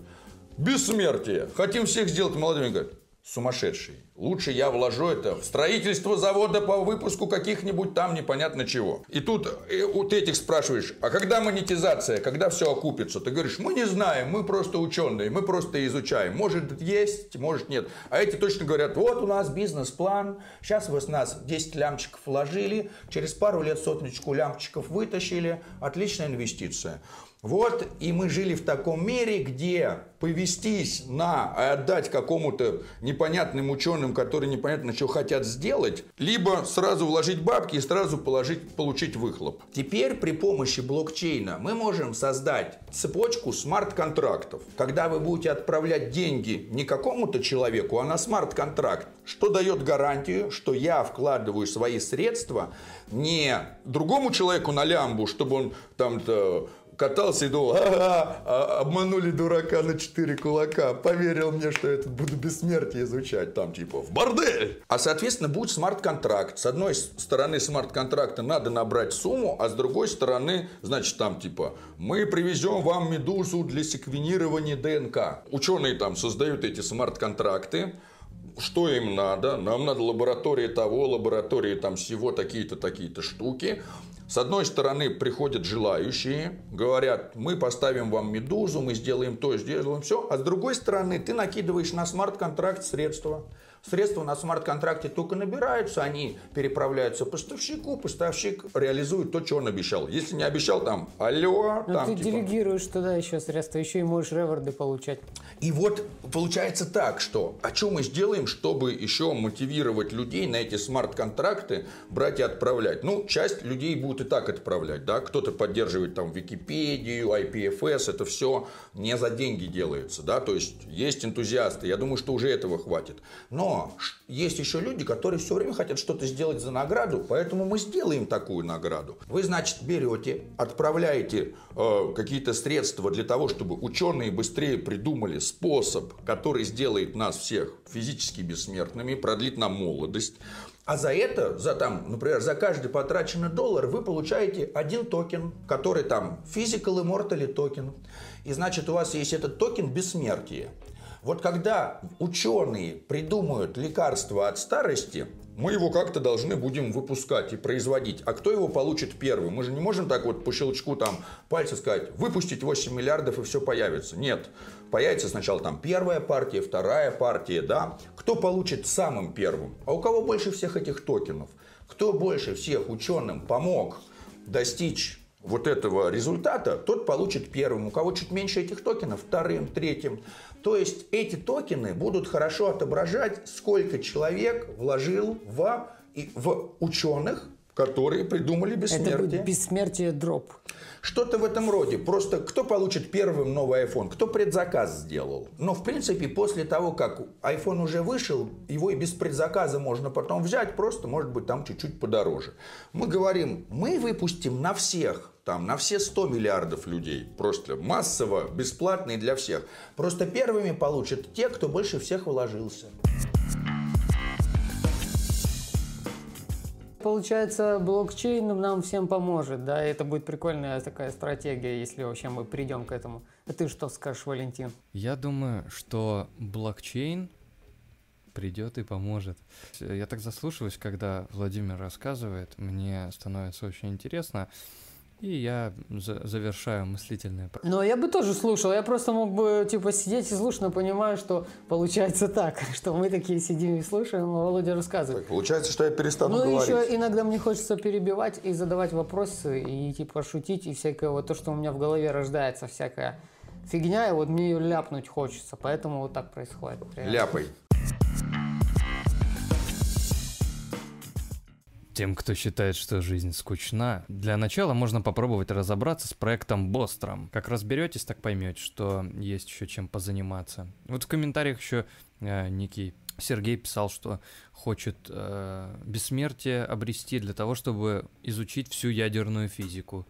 Бессмертие. Хотим всех сделать молодыми. Говорят, сумасшедший. Лучше я вложу это в строительство завода по выпуску каких-нибудь там непонятно чего. И тут э, у этих спрашиваешь, а когда монетизация, когда все окупится? Ты говоришь, мы не знаем, мы просто ученые, мы просто изучаем. Может есть, может нет. А эти точно говорят, вот у нас бизнес-план, сейчас вы с нас 10 лямчиков вложили, через пару лет сотничку лямчиков вытащили, отличная инвестиция. Вот, и мы жили в таком мире, где повестись на и отдать какому-то непонятным ученым, которые непонятно что хотят сделать, либо сразу вложить бабки и сразу положить, получить выхлоп. Теперь при помощи блокчейна мы можем создать цепочку смарт-контрактов. Когда вы будете отправлять деньги не какому-то человеку, а на смарт-контракт, что дает гарантию, что я вкладываю свои средства не другому человеку на лямбу, чтобы он там-то катался и думал, а, обманули дурака на четыре кулака, поверил мне, что я буду бессмертие изучать, там типа в бордель. А соответственно будет смарт-контракт. С одной стороны смарт-контракта надо набрать сумму, а с другой стороны, значит там типа, мы привезем вам медузу для секвенирования ДНК. Ученые там создают эти смарт-контракты, что им надо? Нам надо лаборатория того, лаборатория там всего, такие-то, такие-то штуки. С одной стороны приходят желающие, говорят, мы поставим вам медузу, мы сделаем то, сделаем все. А с другой стороны ты накидываешь на смарт-контракт средства. Средства на смарт-контракте только набираются, они переправляются поставщику, поставщик реализует то, что он обещал. Если не обещал, там, алло, Ну, там, ты типа, делегируешь туда еще средства, еще и можешь реворды получать. и вот получается так, что а что мы сделаем, чтобы еще мотивировать людей на эти смарт-контракты брать и отправлять? Ну, часть людей будут и так отправлять, да, кто-то поддерживает там Википедию, IPFS, это все не за деньги делается, да, то есть есть энтузиасты, я думаю, что уже этого хватит. Но есть еще люди, которые все время хотят что-то сделать за награду, поэтому мы сделаем такую награду. Вы, значит, берете, отправляете э, какие-то средства для того, чтобы ученые быстрее придумали способ, который сделает нас всех физически бессмертными, продлит нам молодость. А за это, за там, например, за каждый потраченный доллар вы получаете один токен, который там Physical Immortal токен. И значит, у вас есть этот токен бессмертия. Вот когда ученые придумают лекарство от старости, мы его как-то должны будем выпускать и производить. А кто его получит первым? Мы же не можем так вот по щелчку там пальца сказать, выпустить 8 миллиардов и все появится. Нет. Появится сначала там первая партия, вторая партия, да. Кто получит самым первым? А у кого больше всех этих токенов? Кто больше всех ученым помог достичь вот этого результата, тот получит первым. У кого чуть меньше этих токенов, вторым, третьим. То есть эти токены будут хорошо отображать, сколько человек вложил в, в ученых, которые придумали Это бессмертие. будет бессмертие дроп. Что-то в этом роде. Просто кто получит первым новый iPhone? Кто предзаказ сделал? Но, в принципе, после того, как iPhone уже вышел, его и без предзаказа можно потом взять, просто, может быть, там чуть-чуть подороже. Мы говорим, мы выпустим на всех, там, на все 100 миллиардов людей. Просто массово, бесплатно и для всех. Просто первыми получат те, кто больше всех вложился. Получается, блокчейн нам всем поможет, да, и это будет прикольная такая стратегия, если вообще мы придем к этому. А ты что скажешь, Валентин? Я думаю, что блокчейн придет и поможет. Я так заслушиваюсь, когда Владимир рассказывает, мне становится очень интересно. И я за- завершаю мыслительное. про- Ну, я бы тоже слушал, я просто мог бы, типа, сидеть и слушать, но понимаю, что получается так, что мы такие сидим и слушаем, а Володя рассказывает. Получается, что я перестану Ну, еще иногда мне хочется перебивать и задавать вопросы, и типа шутить, и всякое вот то, что у меня в голове рождается, всякая фигня, и вот мне ее ляпнуть хочется, поэтому вот так происходит. реально. Ляпай. Тем, кто считает, что жизнь скучна, для начала можно попробовать разобраться с проектом Бостром. Как разберетесь, так поймете, что есть еще чем позаниматься. Вот в комментариях еще э, некий Сергей писал, что хочет э, бессмертие обрести для того, чтобы изучить всю ядерную физику.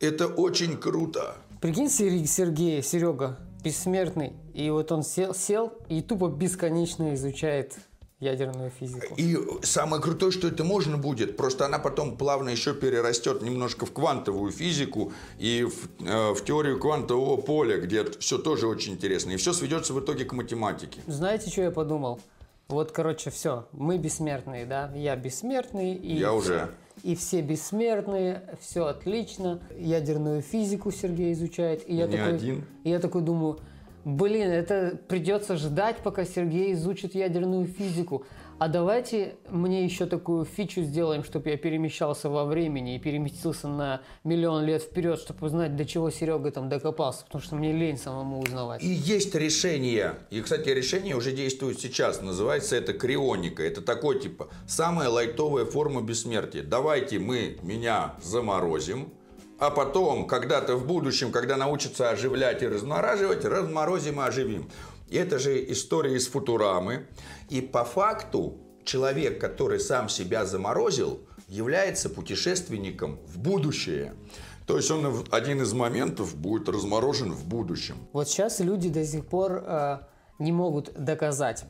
Это очень круто. Прикинь, Сер- Сергей, Серега, бессмертный, и вот он сел, сел и тупо бесконечно изучает ядерную физику. И самое крутое, что это можно будет, просто она потом плавно еще перерастет немножко в квантовую физику и в, э, в теорию квантового поля, где все тоже очень интересно. И все сведется в итоге к математике. Знаете, что я подумал? Вот, короче, все, мы бессмертные, да? Я бессмертный. И Я уже. И все бессмертные, все отлично. Ядерную физику Сергей изучает. И я Не такой, один. и я такой думаю, блин, это придется ждать, пока Сергей изучит ядерную физику. А давайте мне еще такую фичу сделаем, чтобы я перемещался во времени и переместился на миллион лет вперед, чтобы узнать, до чего Серега там докопался, потому что мне лень самому узнавать. И есть решение. И, кстати, решение уже действует сейчас. Называется это крионика. Это такой типа самая лайтовая форма бессмертия. Давайте мы меня заморозим, а потом, когда-то в будущем, когда научатся оживлять и размораживать, разморозим и оживим. И это же история из Футурамы. И по факту человек, который сам себя заморозил, является путешественником в будущее. То есть он один из моментов будет разморожен в будущем. Вот сейчас люди до сих пор э, не могут доказать,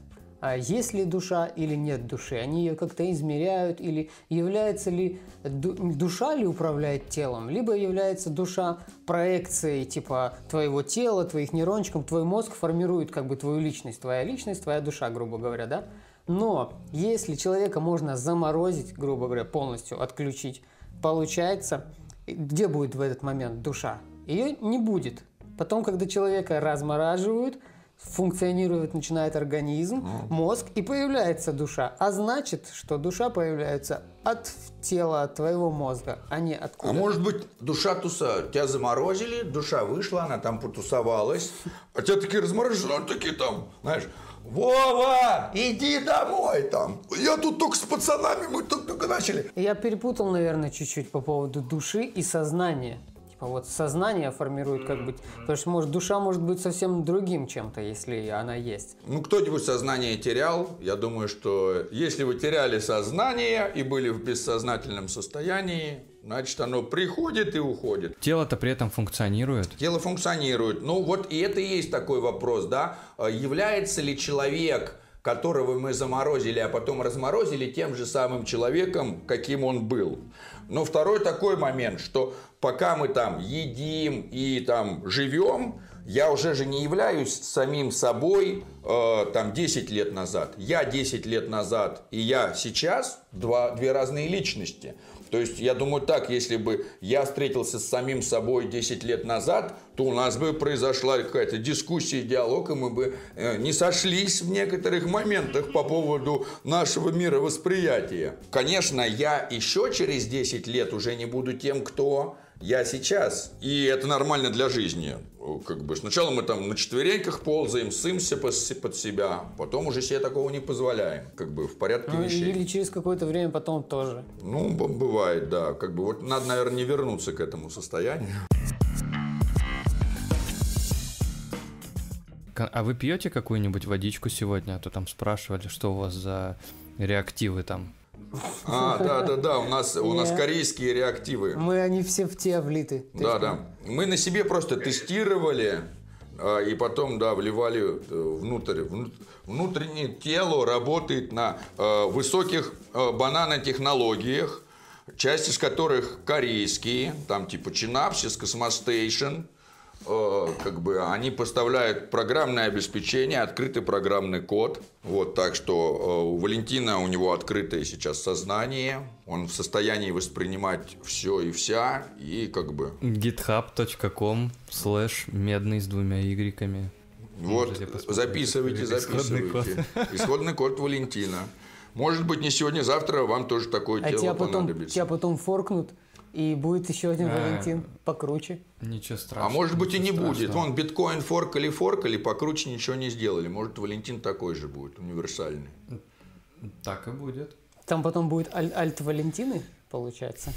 есть ли душа или нет души. Они ее как-то измеряют или является ли ду- душа ли управляет телом, либо является душа проекцией типа твоего тела, твоих нейрончиков, твой мозг формирует как бы твою личность, твоя личность, твоя душа, грубо говоря, да? Но если человека можно заморозить, грубо говоря, полностью отключить, получается, где будет в этот момент душа? Ее не будет. Потом, когда человека размораживают, функционирует, начинает организм, мозг, и появляется душа. А значит, что душа появляется от тела, от твоего мозга, а не откуда. А может быть, душа туса, тебя заморозили, душа вышла, она там потусовалась, а тебя такие разморозили, а такие там, знаешь, Вова, иди домой там. Я тут только с пацанами, мы только-только начали. Я перепутал, наверное, чуть-чуть по поводу души и сознания. Типа вот сознание формирует как быть, потому что может душа может быть совсем другим чем-то, если она есть. Ну, кто-нибудь сознание терял? Я думаю, что если вы теряли сознание и были в бессознательном состоянии, значит, оно приходит и уходит. Тело-то при этом функционирует. Тело функционирует. Ну, вот и это и есть такой вопрос, да? А Является ли человек, которого мы заморозили, а потом разморозили, тем же самым человеком, каким он был? Но второй такой момент, что пока мы там едим и там живем, я уже же не являюсь самим собой э, там 10 лет назад. Я 10 лет назад и я сейчас два, две разные личности. То есть, я думаю так, если бы я встретился с самим собой 10 лет назад, то у нас бы произошла какая-то дискуссия, диалог, и мы бы э, не сошлись в некоторых моментах по поводу нашего мировосприятия. Конечно, я еще через 10 лет уже не буду тем, кто я сейчас. И это нормально для жизни. Как бы сначала мы там на четвереньках ползаем, сымся под себя, потом уже себе такого не позволяем. Как бы в порядке Ну, вещей. или через какое-то время потом тоже. Ну, бывает, да. Как бы вот надо, наверное, не вернуться к этому состоянию. А вы пьете какую-нибудь водичку сегодня? А то там спрашивали, что у вас за реактивы там. А, да, да, да, у нас, у нас корейские реактивы. Мы, они все в те влиты. Да, да. Мы на себе просто тестировали а, и потом, да, вливали э, внутрь. Вну- Внутреннее тело работает на э, высоких э, бананотехнологиях, часть из которых корейские, там типа Chainapsis, Cosmostation, как бы они поставляют программное обеспечение, открытый программный код. Вот, так что э, у Валентина у него открытое сейчас сознание, он в состоянии воспринимать все и вся, и как бы github.com слэш медный с двумя игреками. Вот, посмотреть. записывайте, Исходный записывайте. Исходный код Валентина. Может быть, не сегодня, завтра вам тоже такое А тело тебя потом, понадобится. тебя потом форкнут, и будет еще один А. Валентин покруче. Ничего страшного. А может быть и не будет. Вон биткоин форкали, форкали, покруче ничего не сделали. Может, Валентин такой же будет, универсальный. Так и будет. Там потом будет аль- альт-валентины, получается.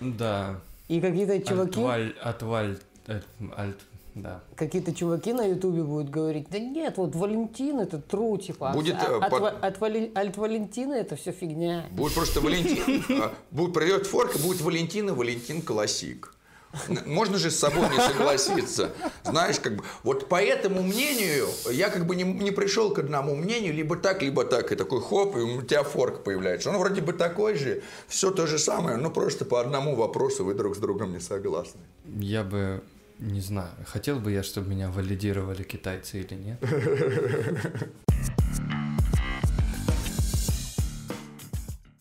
Да. И какие-то чуваки, Альтваль, отваль, э, альт, да. какие-то чуваки на ютубе будут говорить, да нет, вот Валентин это тру, типа, а Будет, вс- э, а- от, под- от Вали- альт-валентина это все фигня. Будет просто Валентин. а, Будет придет форк, и будет Валентина, Валентин классик. Можно же с собой не согласиться. Знаешь, как бы, вот по этому мнению, я как бы не, не пришел к одному мнению, либо так, либо так. И такой хоп, и у тебя форк появляется. Он вроде бы такой же, все то же самое, но просто по одному вопросу вы друг с другом не согласны. Я бы, не знаю, хотел бы я, чтобы меня валидировали китайцы или нет.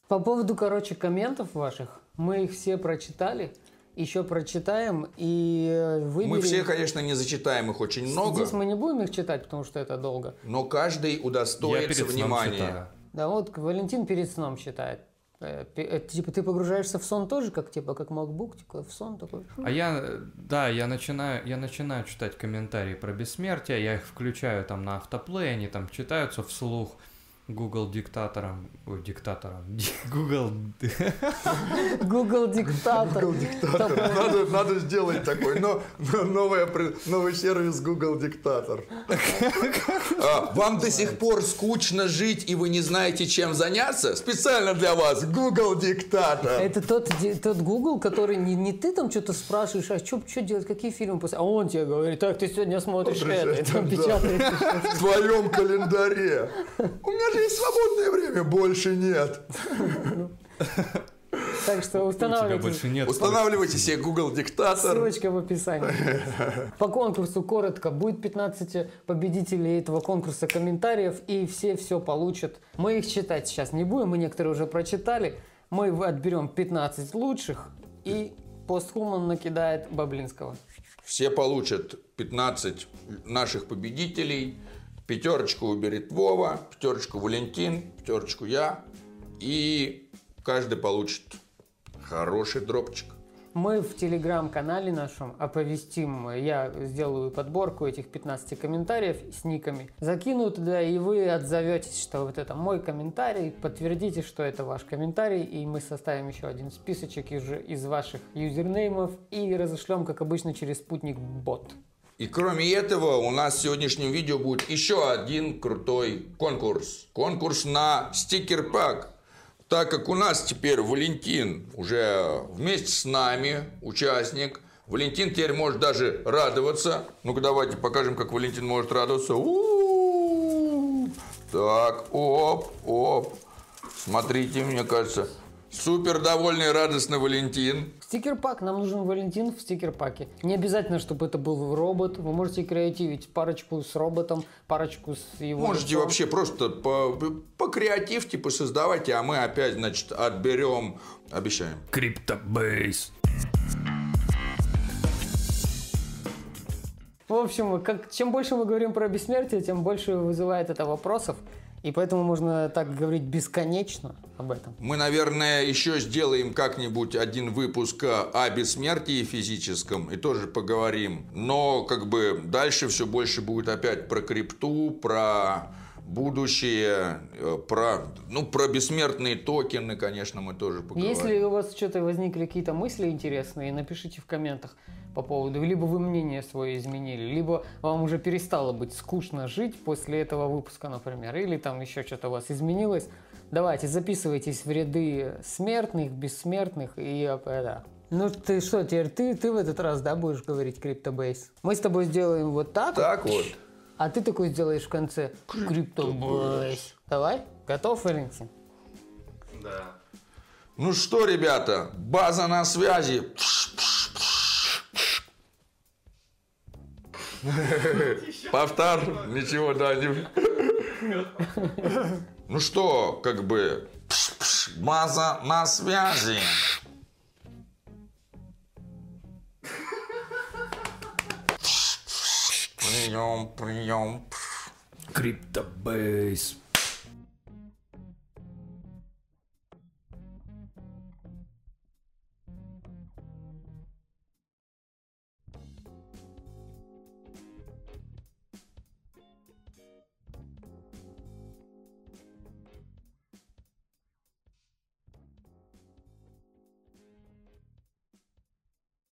По поводу, короче, комментов ваших, мы их все прочитали, еще прочитаем и э, выберем. Мы все, конечно, не зачитаем их очень много, Здесь мы не будем их читать, потому что это долго. но каждый Я удостоится перед сном внимания. читаю. Да, вот Валентин перед сном читает. Э, пе- э, Типа ты погружаешься в сон тоже, как типа как MacBook, типа в сон такой. А я, э, да, я начинаю, я начинаю читать комментарии про бессмертие, я их включаю там на автоплей, они там читаются вслух. Google диктатором, ой, диктатором, Google, Google диктатор. Надо, надо сделать такой, но, но новое, новый сервис Google Диктатор. А, Вам до сих пор скучно жить, и вы не знаете, чем заняться? Специально для вас Google Диктатор. Это тот, тот Google, который не, не ты там что-то спрашиваешь, а что делать, какие фильмы после... А он тебе говорит, так, ты сегодня смотришь это, это, там да. печатает. В твоем календаре. У меня же есть свободное время, больше нет. Так что устанавливайте. больше нет. Устанавливайте себе Google Диктатор. Ссылочка в описании. По конкурсу коротко. Будет 15 победителей этого конкурса комментариев, и все все получат. Мы их читать сейчас не будем, мы некоторые уже прочитали. Мы отберем 15 лучших, и постхуман накидает Баблинского. Все получат 15 наших победителей. Пятерочку уберет Вова, пятерочку Валентин, пятерочку я. И каждый получит хороший дропчик. Мы в телеграм-канале нашем оповестим, я сделаю подборку этих 15 комментариев с никами, закину туда, и вы отзоветесь, что вот это мой комментарий, подтвердите, что это ваш комментарий, и мы составим еще один списочек из, из ваших юзернеймов и разошлем, как обычно, через спутник бот. И кроме этого, у нас в сегодняшнем видео будет еще один крутой конкурс. Конкурс на стикер-пак. Так как у нас теперь Валентин уже вместе с нами участник, Валентин теперь может даже радоваться. Ну-ка давайте покажем, как Валентин может радоваться. У-у-у. Так, оп, оп. Смотрите, мне кажется, супер довольный, радостный Валентин. Стикер-пак, нам нужен Валентин в стикер-паке. Не обязательно, чтобы это был робот, вы можете креативить парочку с роботом, парочку с его Можете лицом. вообще просто по, по креативьте посоздавайте, а мы опять, значит, отберем, обещаем. Криптобейс. В общем, как, чем больше мы говорим про бессмертие, тем больше вызывает это вопросов. И поэтому можно так говорить бесконечно об этом. Мы, наверное, еще сделаем как-нибудь один выпуск о бессмертии физическом и тоже поговорим. Но как бы дальше все больше будет опять про крипту, про будущее, э, про, ну, про бессмертные токены, конечно, мы тоже поговорим. Если у вас что-то возникли какие-то мысли интересные, напишите в комментах по поводу, либо вы мнение свое изменили, либо вам уже перестало быть скучно жить после этого выпуска, например, или там еще что-то у вас изменилось. Давайте, записывайтесь в ряды смертных, бессмертных и это. Ну ты что, теперь ты, ты в этот раз, да, будешь говорить криптобейс? Мы с тобой сделаем вот так. Так вот. А ты такой сделаешь в конце криптобейс. Давай? Готов, Валентин? Да. Ну что, ребята, база на связи. Повтор, ничего, да, не... Ну что, как бы, база на связи. Прием, прием. Криптобейс.